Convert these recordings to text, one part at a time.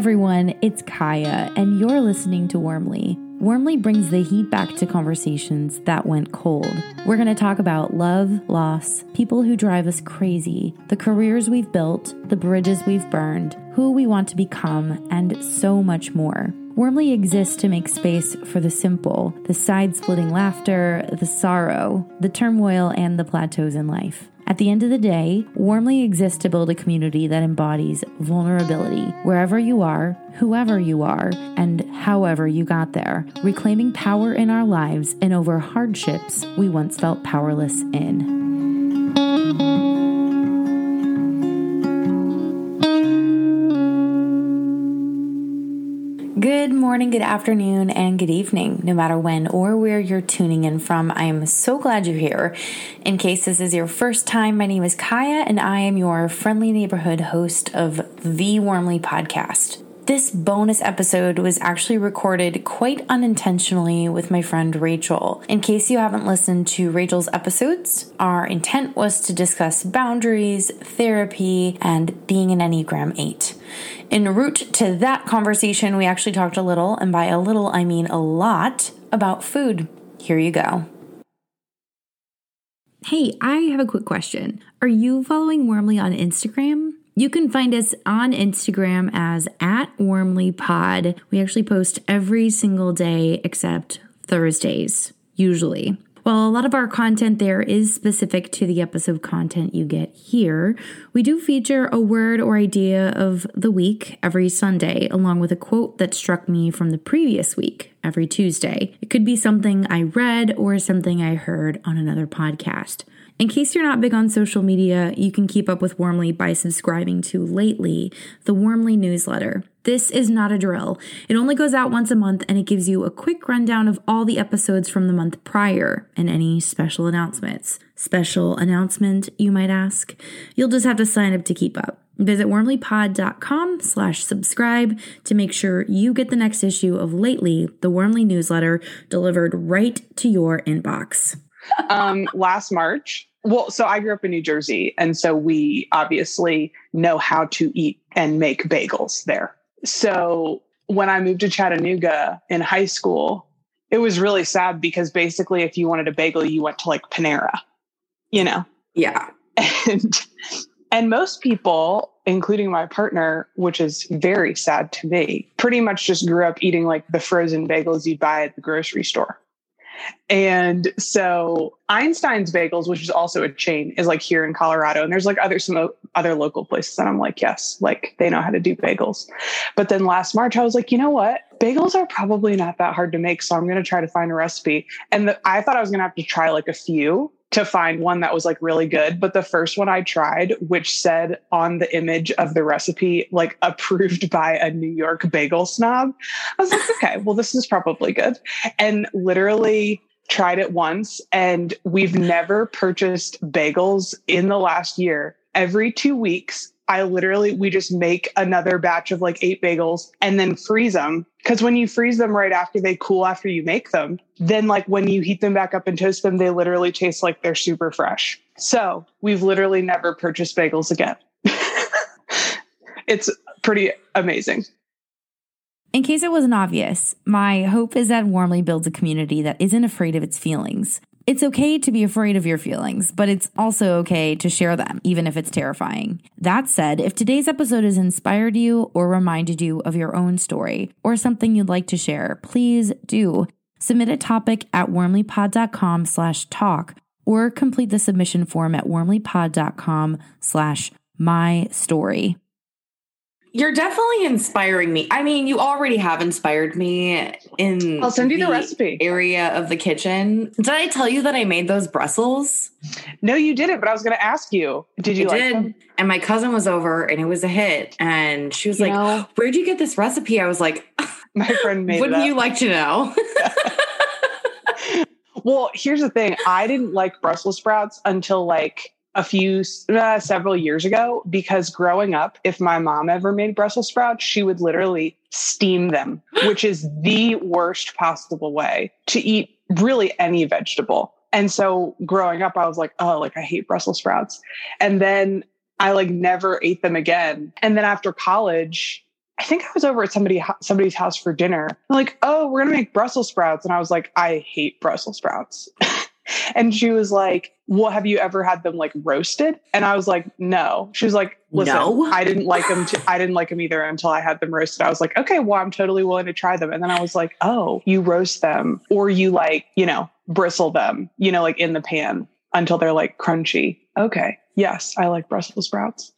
Everyone, it's Kaya, and you're listening to Warmly. Warmly brings the heat back to conversations that went cold. We're going to talk about love, loss, people who drive us crazy, the careers we've built, the bridges we've burned, who we want to become, and so much more. Warmly exists to make space for the simple, the side splitting laughter, the sorrow, the turmoil, and the plateaus in life. At the end of the day, Warmly exists to build a community that embodies vulnerability wherever you are, whoever you are, and however you got there, reclaiming power in our lives and over hardships we once felt powerless in. Morning, good afternoon, and good evening, no matter when or where you're tuning in from. I am so glad you're here. In case this is your first time, my name is Kaya, and I am your friendly neighborhood host of the Warmly podcast. This bonus episode was actually recorded quite unintentionally with my friend Rachel. In case you haven't listened to Rachel's episodes, our intent was to discuss boundaries, therapy, and being an Enneagram 8. En route to that conversation, we actually talked a little, and by a little, I mean a lot, about food. Here you go. Hey, I have a quick question. Are you following Warmly on Instagram? You can find us on Instagram as at warmlypod. We actually post every single day except Thursdays, usually. While a lot of our content there is specific to the episode content you get here, we do feature a word or idea of the week every Sunday, along with a quote that struck me from the previous week every Tuesday. It could be something I read or something I heard on another podcast. In case you're not big on social media, you can keep up with Warmly by subscribing to Lately, the Warmly newsletter. This is not a drill. It only goes out once a month and it gives you a quick rundown of all the episodes from the month prior and any special announcements. Special announcement, you might ask? You'll just have to sign up to keep up. Visit warmlypod.com slash subscribe to make sure you get the next issue of Lately, the Warmly newsletter, delivered right to your inbox. um, last March, well, so I grew up in New Jersey, and so we obviously know how to eat and make bagels there. So when I moved to Chattanooga in high school, it was really sad because basically, if you wanted a bagel, you went to like Panera, you know? Yeah. And and most people, including my partner, which is very sad to me, pretty much just grew up eating like the frozen bagels you buy at the grocery store. And so Einstein's Bagels, which is also a chain, is like here in Colorado. And there's like other some other local places. And I'm like, yes, like they know how to do bagels. But then last March, I was like, you know what? Bagels are probably not that hard to make. So I'm going to try to find a recipe. And the, I thought I was going to have to try like a few to find one that was like really good. But the first one I tried, which said on the image of the recipe, like approved by a New York bagel snob, I was like, okay, well, this is probably good. And literally tried it once, and we've never purchased bagels in the last year. Every two weeks, I literally, we just make another batch of like eight bagels and then freeze them. Cause when you freeze them right after they cool after you make them, then like when you heat them back up and toast them, they literally taste like they're super fresh. So we've literally never purchased bagels again. it's pretty amazing. In case it wasn't obvious, my hope is that Warmly builds a community that isn't afraid of its feelings. It's okay to be afraid of your feelings, but it's also okay to share them, even if it's terrifying. That said, if today's episode has inspired you or reminded you of your own story or something you'd like to share, please do. Submit a topic at warmlypod.com slash talk or complete the submission form at warmlypod.com slash my story. You're definitely inspiring me. I mean, you already have inspired me in I'll send you the, the, recipe area of the kitchen. Did I tell you that I made those Brussels? No, you didn't, but I was going to ask you. Did you I like did. them? And my cousin was over and it was a hit. And she was you like, know, Where'd you get this recipe? I was like, My friend made Wouldn't you like to know? well, here's the thing I didn't like Brussels sprouts until like a few uh, several years ago because growing up if my mom ever made brussels sprouts she would literally steam them which is the worst possible way to eat really any vegetable and so growing up i was like oh like i hate brussels sprouts and then i like never ate them again and then after college I think I was over at somebody somebody's house for dinner. Like, oh, we're gonna make Brussels sprouts, and I was like, I hate Brussels sprouts. and she was like, well, have you ever had them like roasted? And I was like, no. She was like, listen, No. I didn't like them. To, I didn't like them either until I had them roasted. I was like, okay, well, I'm totally willing to try them. And then I was like, oh, you roast them or you like, you know, bristle them, you know, like in the pan until they're like crunchy. Okay. Yes, I like Brussels sprouts.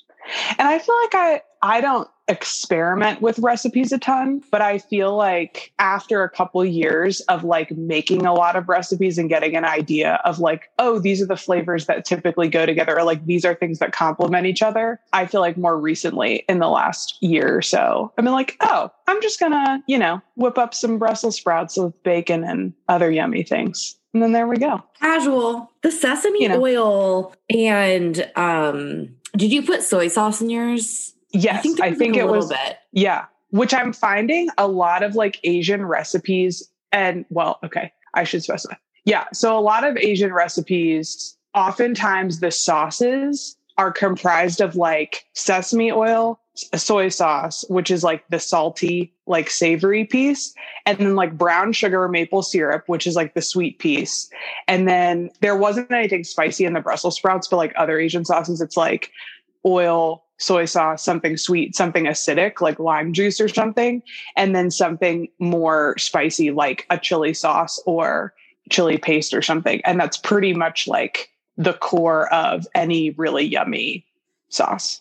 And I feel like I I don't experiment with recipes a ton, but I feel like after a couple years of like making a lot of recipes and getting an idea of like, oh, these are the flavors that typically go together, or like these are things that complement each other. I feel like more recently in the last year or so, I've been like, oh, I'm just gonna, you know, whip up some Brussels sprouts with bacon and other yummy things. And then there we go. Casual. The sesame You know. oil and um did you put soy sauce in yours? Yes, I think, like a it was bit. Yeah, which I'm finding a lot of like Asian recipes and well, okay, I should specify. Yeah, so a lot of Asian recipes, oftentimes the sauces are comprised of like sesame oil, soy sauce, which is like the salty, like savory piece, and then like brown sugar, maple syrup, which is like the sweet piece. And then there wasn't anything spicy in the Brussels sprouts, but like other Asian sauces, it's like oil, soy sauce, something sweet, something acidic, like lime juice or something, and then something more spicy, like a chili sauce or chili paste or something. And that's pretty much like the core of any really yummy sauce.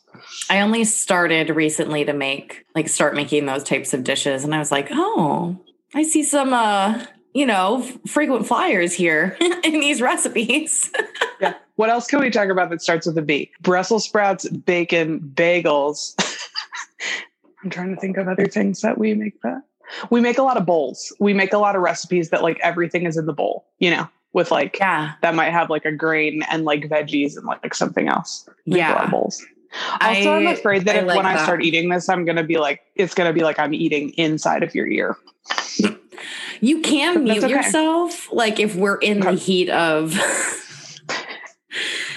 I only started recently to make like start making those types of dishes and I was like, "Oh, I see some uh, you know, frequent flyers here in these recipes." Yeah. What else can we talk about that starts with a B? Brussels sprouts, bacon, bagels. I'm trying to think of other things that we make that. We make a lot of bowls. We make a lot of recipes that like everything is in the bowl, you know, with like yeah. that might have like a grain and like veggies and like something else. Make Yeah. bowls. Also, I, am afraid that I if, like when I start eating this, I'm gonna be like, it's gonna be like I'm eating inside of your ear. You can mute okay. yourself like if we're in the heat of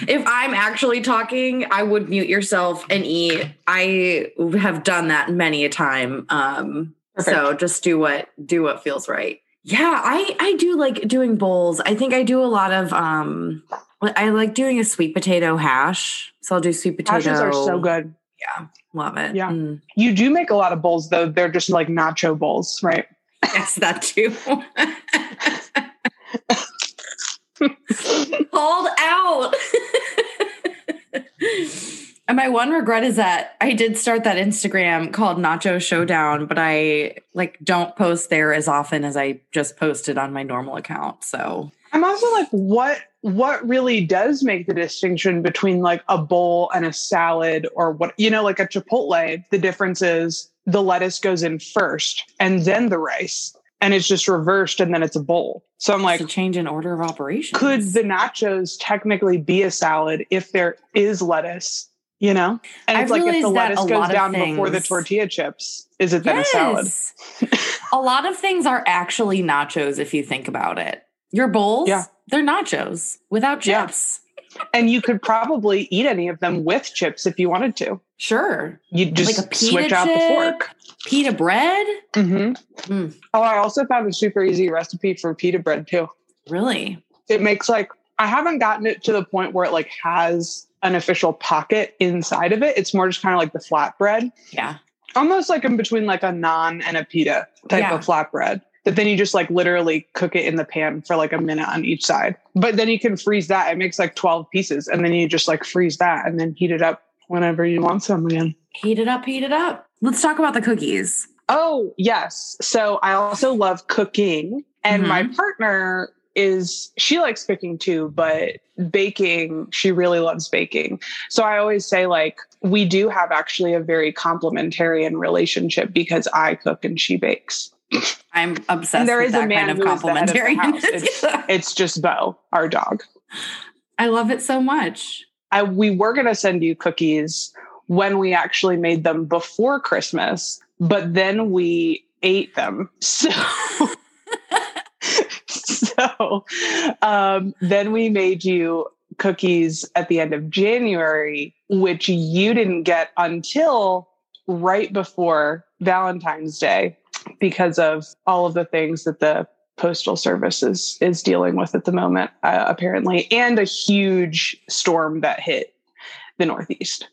If I'm actually talking, I would mute yourself and eat. I have done that many a time. Um so just do what do what feels right. Yeah, I I do like doing bowls. I think I do a lot of um I like doing a sweet potato hash. So I'll do sweet potato. Hashes are so good. Yeah, love it. Yeah. Mm. You do make a lot of bowls though. They're just like nacho bowls, right? Yes, that too. Called out. and my one regret is that I did start that Instagram called Nacho Showdown, but I like don't post there as often as I just posted on my normal account. So I'm also like, what what really does make the distinction between like a bowl and a salad or what you know, like a Chipotle, the difference is the lettuce goes in first and then the rice. And it's just reversed and then it's a bowl. So I'm like, change in order of operations. could the nachos technically be a salad if there is lettuce? You know? And I've it's like if the lettuce goes down before the tortilla chips, is it then a salad? Yes. a lot of things are actually nachos if you think about it. Your bowls, Yeah. they're nachos without Yeah. And you could probably eat any of them with chips if you wanted to. Sure. You just Like a pita switch out the fork. Pita bread? hmm Mm. Oh, I also found a super easy recipe for pita bread too. Really? It makes like I haven't gotten it to the point where it like has an official pocket inside of it. It's more just kind of like the flatbread, Yeah. almost like in between like a naan and a pita type Yeah. of flatbread. But then you just like literally cook it in the pan for like a minute on each side. But then you can freeze that. It makes like 12 pieces. And then you just like freeze that and then heat it up whenever you want some again. Heat it up, heat it up. Let's talk about the cookies. Oh, yes. So I also love cooking. And Mhm. my partner is, she likes cooking too, but baking, she really loves baking. So I always say, like, we do have actually a very complementarian relationship because I cook and she bakes. I'm obsessed And there with is a man kind of who is the head of the house. complementarianism. It's just Bo, our dog. I love it so much. I, we were going to send you cookies when we actually made them before Christmas, but then we ate them. So, so um, then we made you cookies at the end of January, which you didn't get until right before Valentine's Day because of all of the things that the postal service is is dealing with at the moment uh, apparently and a huge storm that hit the northeast.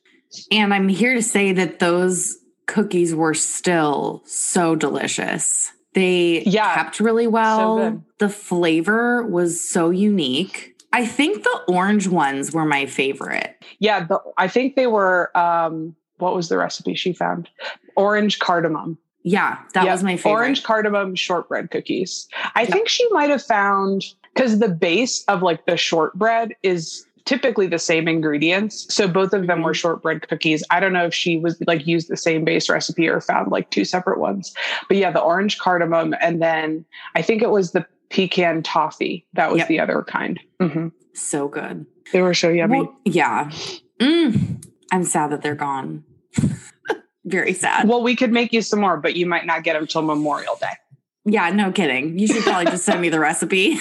And i'm here to say that those cookies were still so delicious. They yeah, kept really well. so the flavor was so unique. I think the orange ones were my favorite. Yeah the, i think they were um what was the recipe she found? Orange cardamom yeah, that yep. was my favorite. Orange cardamom shortbread cookies. I yep. think she might have found because the base of like the shortbread is typically the same ingredients. So both of them were mm-hmm. shortbread cookies. I don't know if she was like used the same base recipe or found like two separate ones. But yeah, the orange cardamom and then I think it was the pecan toffee. That was yep. the other kind. Mm-hmm. So good. They were so yummy. Well, yeah. Mm, I'm sad that they're gone. Very sad. Well, we could make you some more, but you might not get them till Memorial Day. Yeah, no kidding. You should probably just send me the recipe.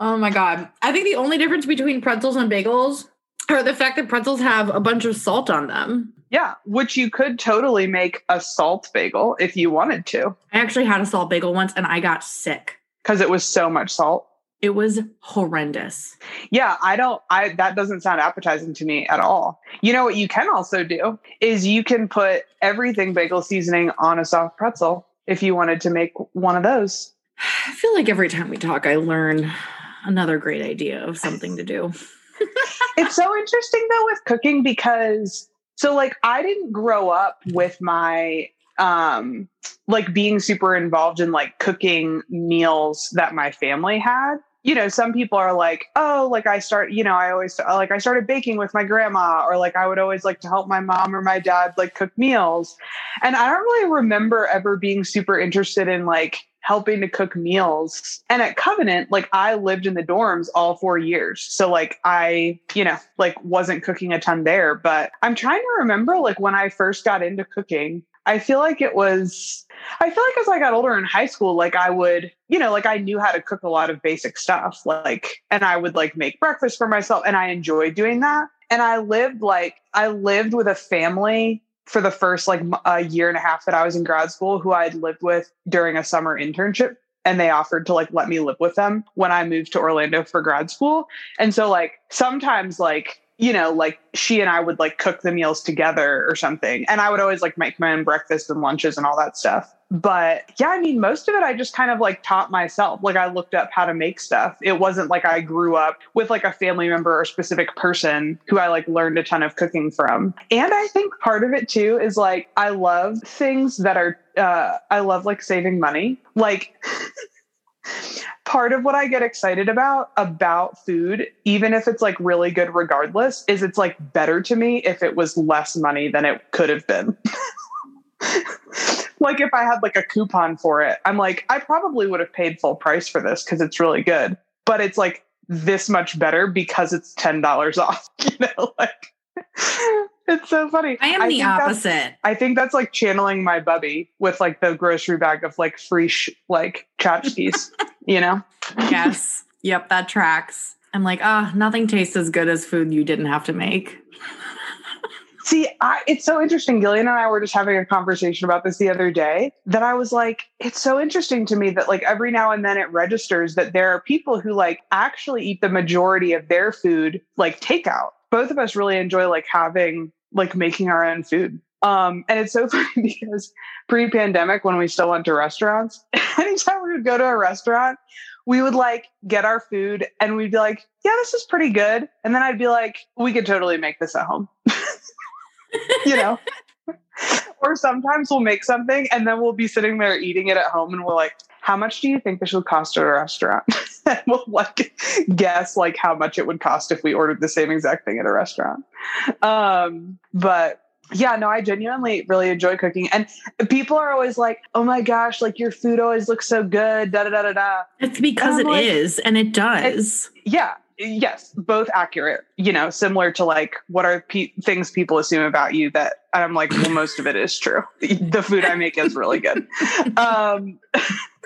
oh my God. I think the only difference between pretzels and bagels are the fact that pretzels have a bunch of salt on them. Yeah, which you could totally make a salt bagel if you wanted to. I actually had a salt bagel once and I got sick. Because it was so much salt. It was horrendous. Yeah, I don't I that doesn't sound appetizing to me at all. You know what you can also do is you can put everything bagel seasoning on a soft pretzel if you wanted to make one of those. I feel like every time we talk I learn another great idea of something to do. it's so interesting though with cooking because so like I didn't grow up with my um like being super involved in like cooking meals that my family had you know, some people are like, oh, like I start, you know, I always uh, like I started baking with my grandma, or like I would always like to help my mom or my dad like cook meals. And I don't really remember ever being super interested in like helping to cook meals. And at Covenant, like I lived in the dorms all four years. So like I, you know, like wasn't cooking a ton there. But I'm trying to remember like when I first got into cooking, I feel like it was, I feel like as I got older in high school, like I would, you know, like I knew how to cook a lot of basic stuff, like, and I would like make breakfast for myself and I enjoyed doing that. And I lived like, I lived with a family for the first like a year and a half that I was in grad school who I'd lived with during a summer internship and they offered to like let me live with them when I moved to Orlando for grad school. And so like sometimes like you know, like she and I would like cook the meals together or something. And I would always like make my own breakfast and lunches and all that stuff. But yeah, I mean, most of it I just kind of like taught myself. Like I looked up how to make stuff. It wasn't like I grew up with like a family member or specific person who I like learned a ton of cooking from. And I think part of it too is like I love things that are, uh, I love like saving money. Like, part of what I get excited about about food, even if it's like really good regardless, is it's like better to me if it was less money than it could have been. like if I had like a coupon for it, I'm like, I probably would have paid full price for this because it's really good. But it's like this much better because it's ten dollars off. You know, like it's so funny. I am I the opposite. I think that's like channeling my bubby with like the grocery bag of like free sh- like tchotchkes. you know? Yes. Yep, that tracks. I'm like, ah, oh, nothing tastes as good as food you didn't have to make. See, I, it's so interesting. Gillian and I were just having a conversation about this the other day that I was like, it's so interesting to me that like every now and then it registers that there are people who like actually eat the majority of their food like takeout. Both of us really enjoy like having like making our own food. Um, and it's so funny because pre-pandemic, when we still went to restaurants, anytime we would go to a restaurant, we would like get our food and we'd be like, yeah, this is pretty good. And then I'd be like, we could totally make this at home. you know? or sometimes we'll make something and then we'll be sitting there eating it at home and we're like, how much do you think this would cost at a restaurant? and we'll like guess like how much it would cost if we ordered the same exact thing at a restaurant. Um, but yeah, no, I genuinely really enjoy cooking. And people are always like, oh my gosh, like your food always looks so good, da da da da da. It's because it like, is, and it does. It, yeah. Yes, both accurate. You know, similar to like what are pe- things people assume about you that I'm like, well, most of it is true. The food I make is really good. Um,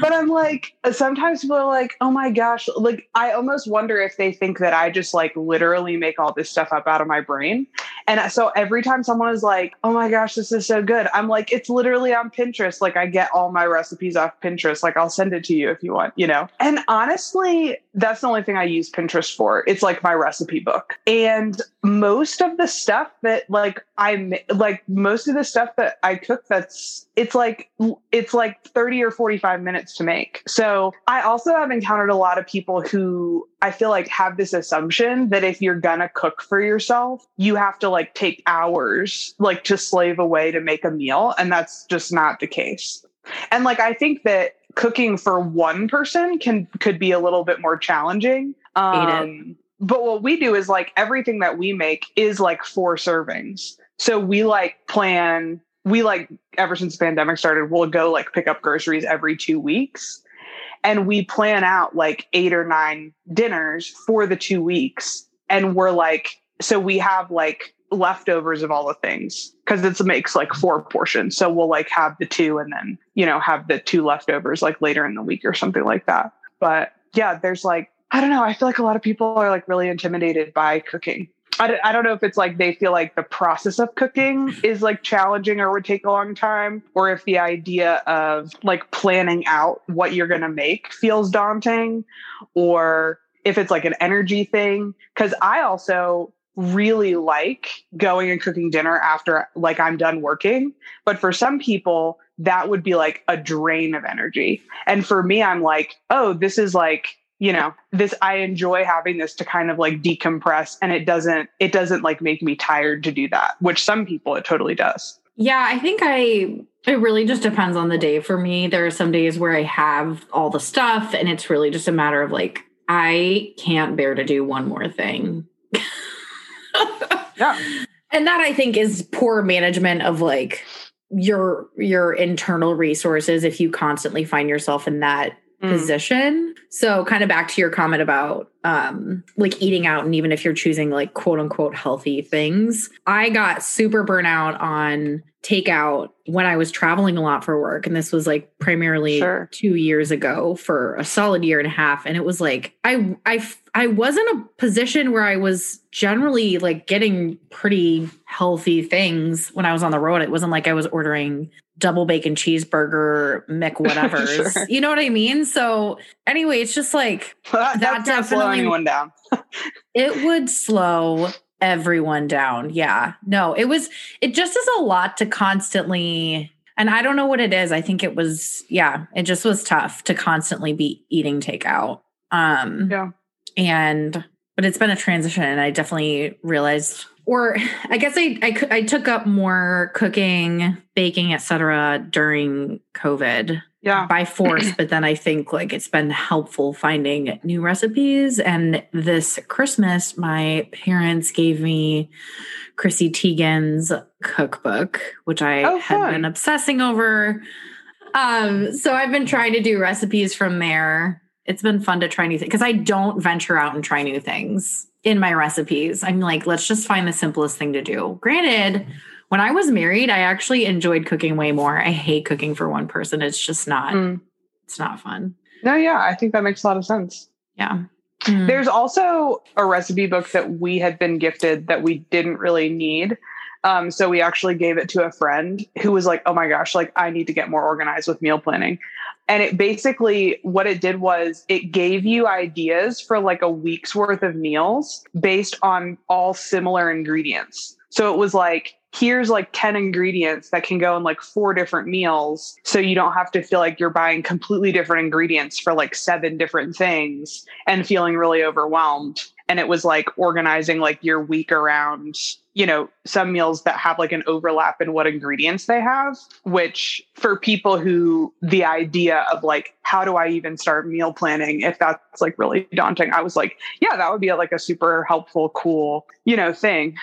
but I'm like, sometimes people are like, oh my gosh, like I almost wonder if they think that I just like literally make all this stuff up out of my brain. And uh, so every time someone is like, oh my gosh, this is so good, I'm like, it's literally on Pinterest. Like I get all my recipes off Pinterest. Like I'll send it to you if you want, you know? And honestly, that's the only thing I use Pinterest for. It's like my recipe book. And most of the stuff that like I'm like most of the stuff that I cook that's it's like it's like 30 or 45 minutes to make. So I also have encountered a lot of people who I feel like have this assumption that if you're gonna cook for yourself, you have to like take hours like to slave away to make a meal. And that's just not the case. And like I think that cooking for one person can could be a little bit more challenging. Um, but what we do is like everything that we make is like four servings. So we like plan, we like ever since the pandemic started, we'll go like pick up groceries every two weeks. And we plan out like eight or nine dinners for the two weeks. And we're like, so we have like leftovers of all the things because it makes like four portions. So we'll like have the two and then, you know, have the two leftovers like later in the week or something like that. But yeah, there's like, I don't know. I feel like a lot of people are like really intimidated by cooking. I don't, I don't know if it's like they feel like the process of cooking is like challenging or would take a long time, or if the idea of like planning out what you're going to make feels daunting, or if it's like an energy thing. Cause I also really like going and cooking dinner after like I'm done working. But for some people, that would be like a drain of energy. And for me, I'm like, oh, this is like you know this i enjoy having this to kind of like decompress and it doesn't it doesn't like make me tired to do that which some people it totally does. Yeah i think i it really just depends on the day for me. There are some days where i have all the stuff and it's really just a matter of like i can't bear to do one more thing. Yeah. And that i think is poor management of like your your internal resources if you constantly find yourself in that mm. position. So kind of back to your comment about um like eating out and even if you're choosing like quote unquote healthy things. I got super burnout on takeout when I was traveling a lot for work. And this was like primarily sure. two years ago for a solid year and a half. And it was like, I, I, I was in a position where I was generally like getting pretty healthy things when I was on the road. It wasn't like I was ordering double bacon cheeseburger, Mick whatever's. sure. You know what I mean? So anyway, it's just like that, that definitely one down. it would slow everyone down. Yeah. No, it was it just is a lot to constantly and I don't know what it is. I think it was yeah, it just was tough to constantly be eating takeout. Um Yeah. And but it's been a transition and I definitely realized or I guess I, I, I took up more cooking, baking, etc. during COVID. Yeah. By force, but then I think like it's been helpful finding new recipes. And this Christmas, my parents gave me Chrissy Teigen's cookbook, which I oh, had been obsessing over. Um, so I've been trying to do recipes from there. It's been fun to try new things because I don't venture out and try new things in my recipes. I'm like, let's just find the simplest thing to do. Granted, when I was married, I actually enjoyed cooking way more. I hate cooking for one person. It's just not mm. it's not fun. No, yeah, I think that makes a lot of sense. Yeah. Mm. There's also a recipe book that we had been gifted that we didn't really need. Um, so we actually gave it to a friend who was like, "Oh my gosh, like I need to get more organized with meal planning." And it basically, what it did was it gave you ideas for like a week's worth of meals based on all similar ingredients. So it was like, here's like 10 ingredients that can go in like four different meals. So you don't have to feel like you're buying completely different ingredients for like seven different things and feeling really overwhelmed and it was like organizing like your week around you know some meals that have like an overlap in what ingredients they have which for people who the idea of like how do i even start meal planning if that's like really daunting i was like yeah that would be like a super helpful cool you know thing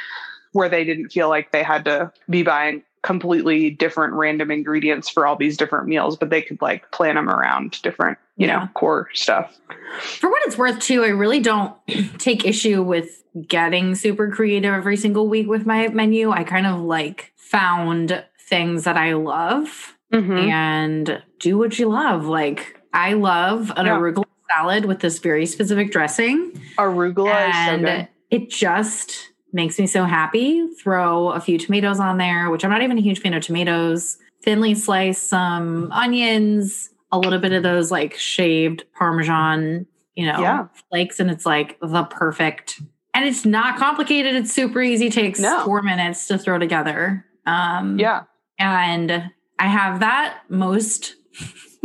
where they didn't feel like they had to be buying completely different random ingredients for all these different meals, but they could like plan them around different, you yeah. know, core stuff. For what it's worth, too, I really don't take issue with getting super creative every single week with my menu. I kind of like found things that I love mm-hmm. and do what you love. Like I love an yeah. arugula salad with this very specific dressing. Arugula and is so good. It just makes me so happy. Throw a few tomatoes on there, which I'm not even a huge fan of tomatoes. Thinly slice some onions, a little bit of those like shaved Parmesan, you know, yeah. flakes, and it's like the perfect. And it's not complicated. It's super easy. takes no. four minutes to throw together. Um, yeah. And I have that most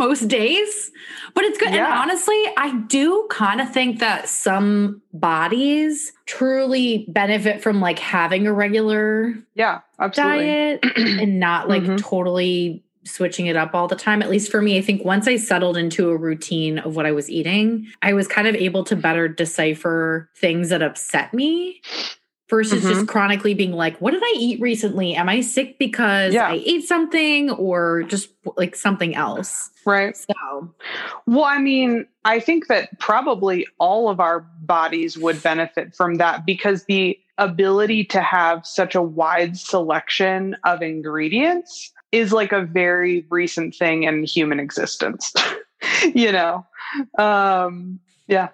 most days, but it's good. Yeah. And honestly, I do kind of think that some bodies truly benefit from like having a regular yeah, absolutely. diet and not like mm-hmm. totally switching it up all the time. At least for me, I think once I settled into a routine of what I was eating, I was kind of able to better decipher things that upset me versus mm-hmm. just chronically being like, what did I eat recently? Am I sick because yeah. I ate something or just like something else? Right. So, well, I mean, I think that probably all of our bodies would benefit from that because the ability to have such a wide selection of ingredients is like a very recent thing in human existence. you know? Um, yeah.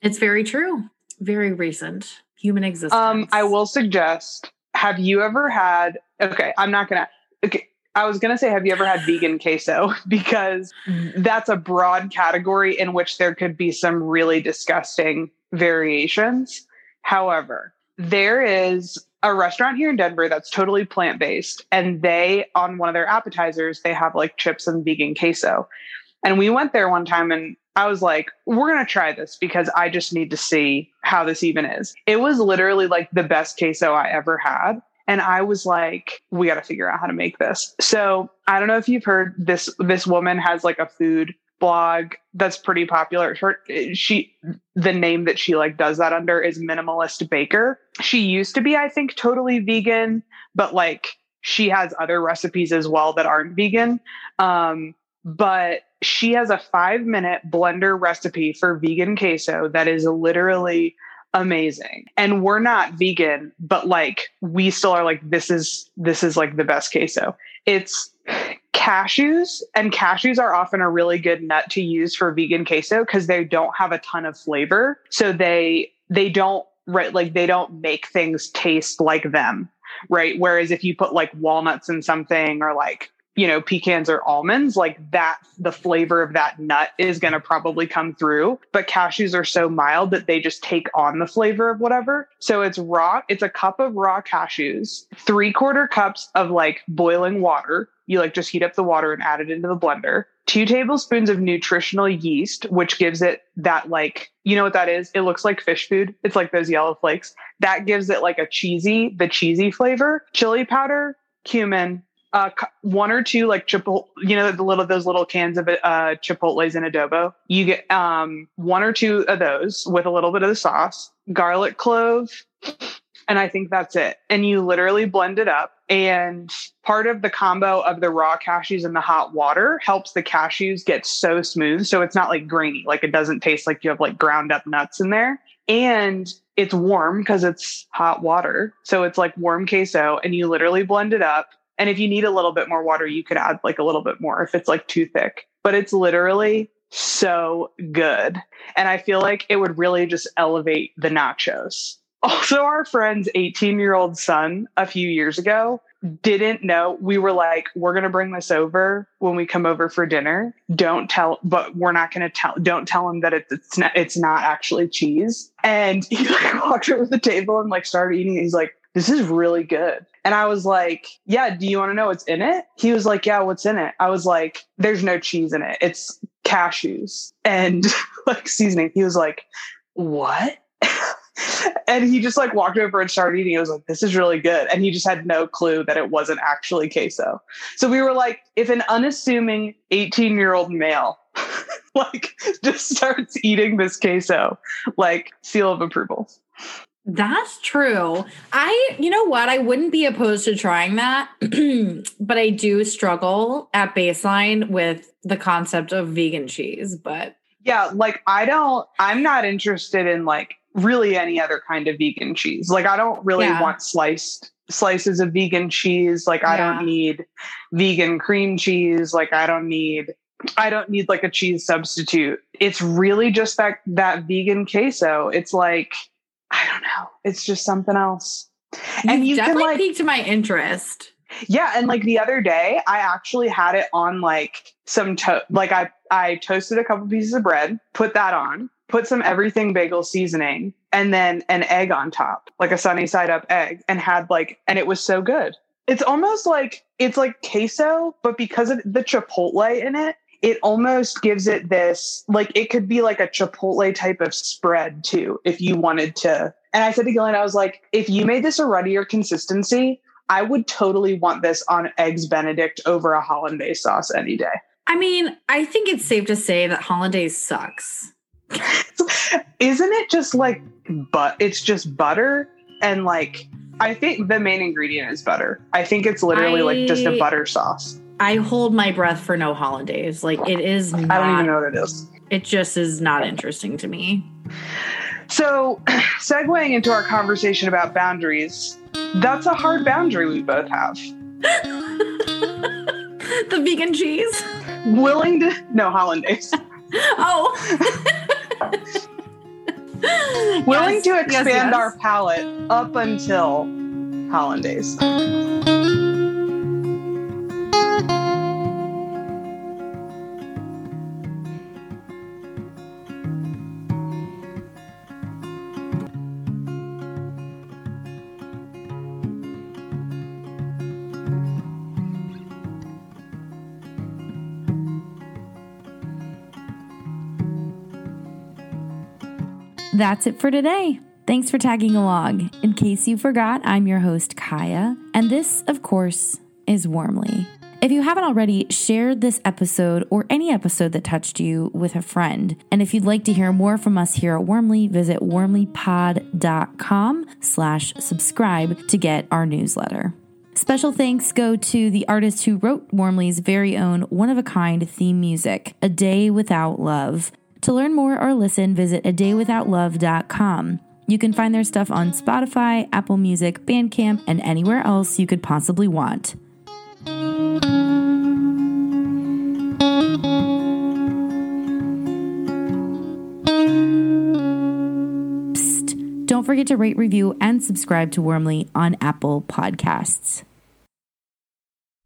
It's very true. Very recent human existence? Um, I will suggest. Have you ever had? Okay, I'm not gonna. Okay, I was gonna say, have you ever had vegan queso? Because that's a broad category in which there could be some really disgusting variations. However, there is a restaurant here in Denver that's totally plant based, and they on one of their appetizers they have like chips and vegan queso. And we went there one time and I was like, we're going to try this because I just need to see how this even is. It was literally like the best queso I ever had. And I was like, we got to figure out how to make this. So I don't know if you've heard this, this woman has like a food blog that's pretty popular. Her, she, the name that she like does that under is Minimalist Baker. She used to be, I think, totally vegan, but like she has other recipes as well that aren't vegan. Um, but she has a five minute blender recipe for vegan queso that is literally amazing. And we're not vegan but like we still are like this is this is like the best queso. It's cashews and cashews are often a really good nut to use for vegan queso because they don't have a ton of flavor. So they they don't right like they don't make things taste like them right? Whereas if you put like walnuts in something or like you know, pecans or almonds, like that, the flavor of that nut is going to probably come through. But cashews are so mild that they just take on the flavor of whatever. So it's raw, it's a cup of raw cashews, three quarter cups of like boiling water. You like just heat up the water and add it into the blender. Two tablespoons of nutritional yeast, which gives it that like, you know what that is? It looks like fish food. It's like those yellow flakes. That gives it like a cheesy, the cheesy flavor. Chili powder, cumin, uh, one or two like chipotle, you know, the little those little cans of uh, chipotles and adobo. You get um, one or two of those with a little bit of the sauce, garlic clove, and I think that's it. And you literally blend it up. And part of the combo of the raw cashews and the hot water helps the cashews get so smooth, so it's not like grainy, like it doesn't taste like you have like ground up nuts in there. And it's warm because it's hot water. So it's like warm queso, and you literally blend it up and if you need a little bit more water, you could add like a little bit more if it's like too thick. But it's literally so good. And I feel like it would really just elevate the nachos. Also, our friend's 18 year old son a few years ago didn't know. We were like, we're going to bring this over when we come over for dinner. Don't tell, but we're not going to tell, don't tell him that it's, it's not, it's not actually cheese. And he like walked over the table and like started eating. He's like, this is really good. And I was like, yeah, do you want to know what's in it? He was like, yeah, what's in it? I was like, there's no cheese in it. It's cashews and like seasoning. He was like, what? and he just like walked over and started eating. He was like, this is really good. And he just had no clue that it wasn't actually queso. So we were like, if an unassuming 18 year old male like just starts eating this queso, like seal of approval. That's true. I, you know what? I wouldn't be opposed to trying that, but I do struggle at baseline with the concept of vegan cheese. But yeah, like I don't, I'm not interested in like really any other kind of vegan cheese. Like I don't really yeah. want sliced slices of vegan cheese. Like I Yeah. don't need vegan cream cheese. Like I don't need I don't need like a cheese substitute. It's really just that that vegan queso. It's like don't know. It's just something else. and You've you can definitely like piqued my interest. yeah, and like the other day, I actually had it on like some to- like I I toasted a couple pieces of bread, put that on, put some everything bagel seasoning, and then an egg on top, like a sunny side up egg, and had like and it was so good. It's almost like it's like queso, but because of the chipotle in it, it almost gives it this like it could be like a chipotle type of spread too, if you wanted to. And I said to Gillian, I was like, if you made this a ruddier consistency, I would totally want this on eggs Benedict over a hollandaise sauce any day. I mean, I think it's safe to say that hollandaise sucks. Isn't it just like but it's just butter and like I think the main ingredient is butter. I think it's literally like just a butter sauce. I hold my breath for no hollandaise. Like it is not. I don't even know what it is. It just is not interesting to me. So, segueing into our conversation about boundaries, that's a hard boundary we both have. the vegan cheese. Willing to no hollandaise. Oh. Willing Yes, to yes, expand yes. our palate up until hollandaise. That's it for today. Thanks for tagging along. In case you forgot, I'm your host, Kaya, and this, of course, is Warmly. If you haven't already, share this episode or any episode that touched you with a friend. And if you'd like to hear more from us here at Warmly, visit warmlypod.com slash subscribe to get our newsletter. Special thanks go to the artist who wrote Warmly's very own one-of-a-kind theme music, A Day Without Love. To learn more or listen, visit a daywithoutlove.com. You can find their stuff on Spotify, Apple Music, Bandcamp, and anywhere else you could possibly want. Psst, don't forget to rate, review, and subscribe to Warmly on Apple Podcasts.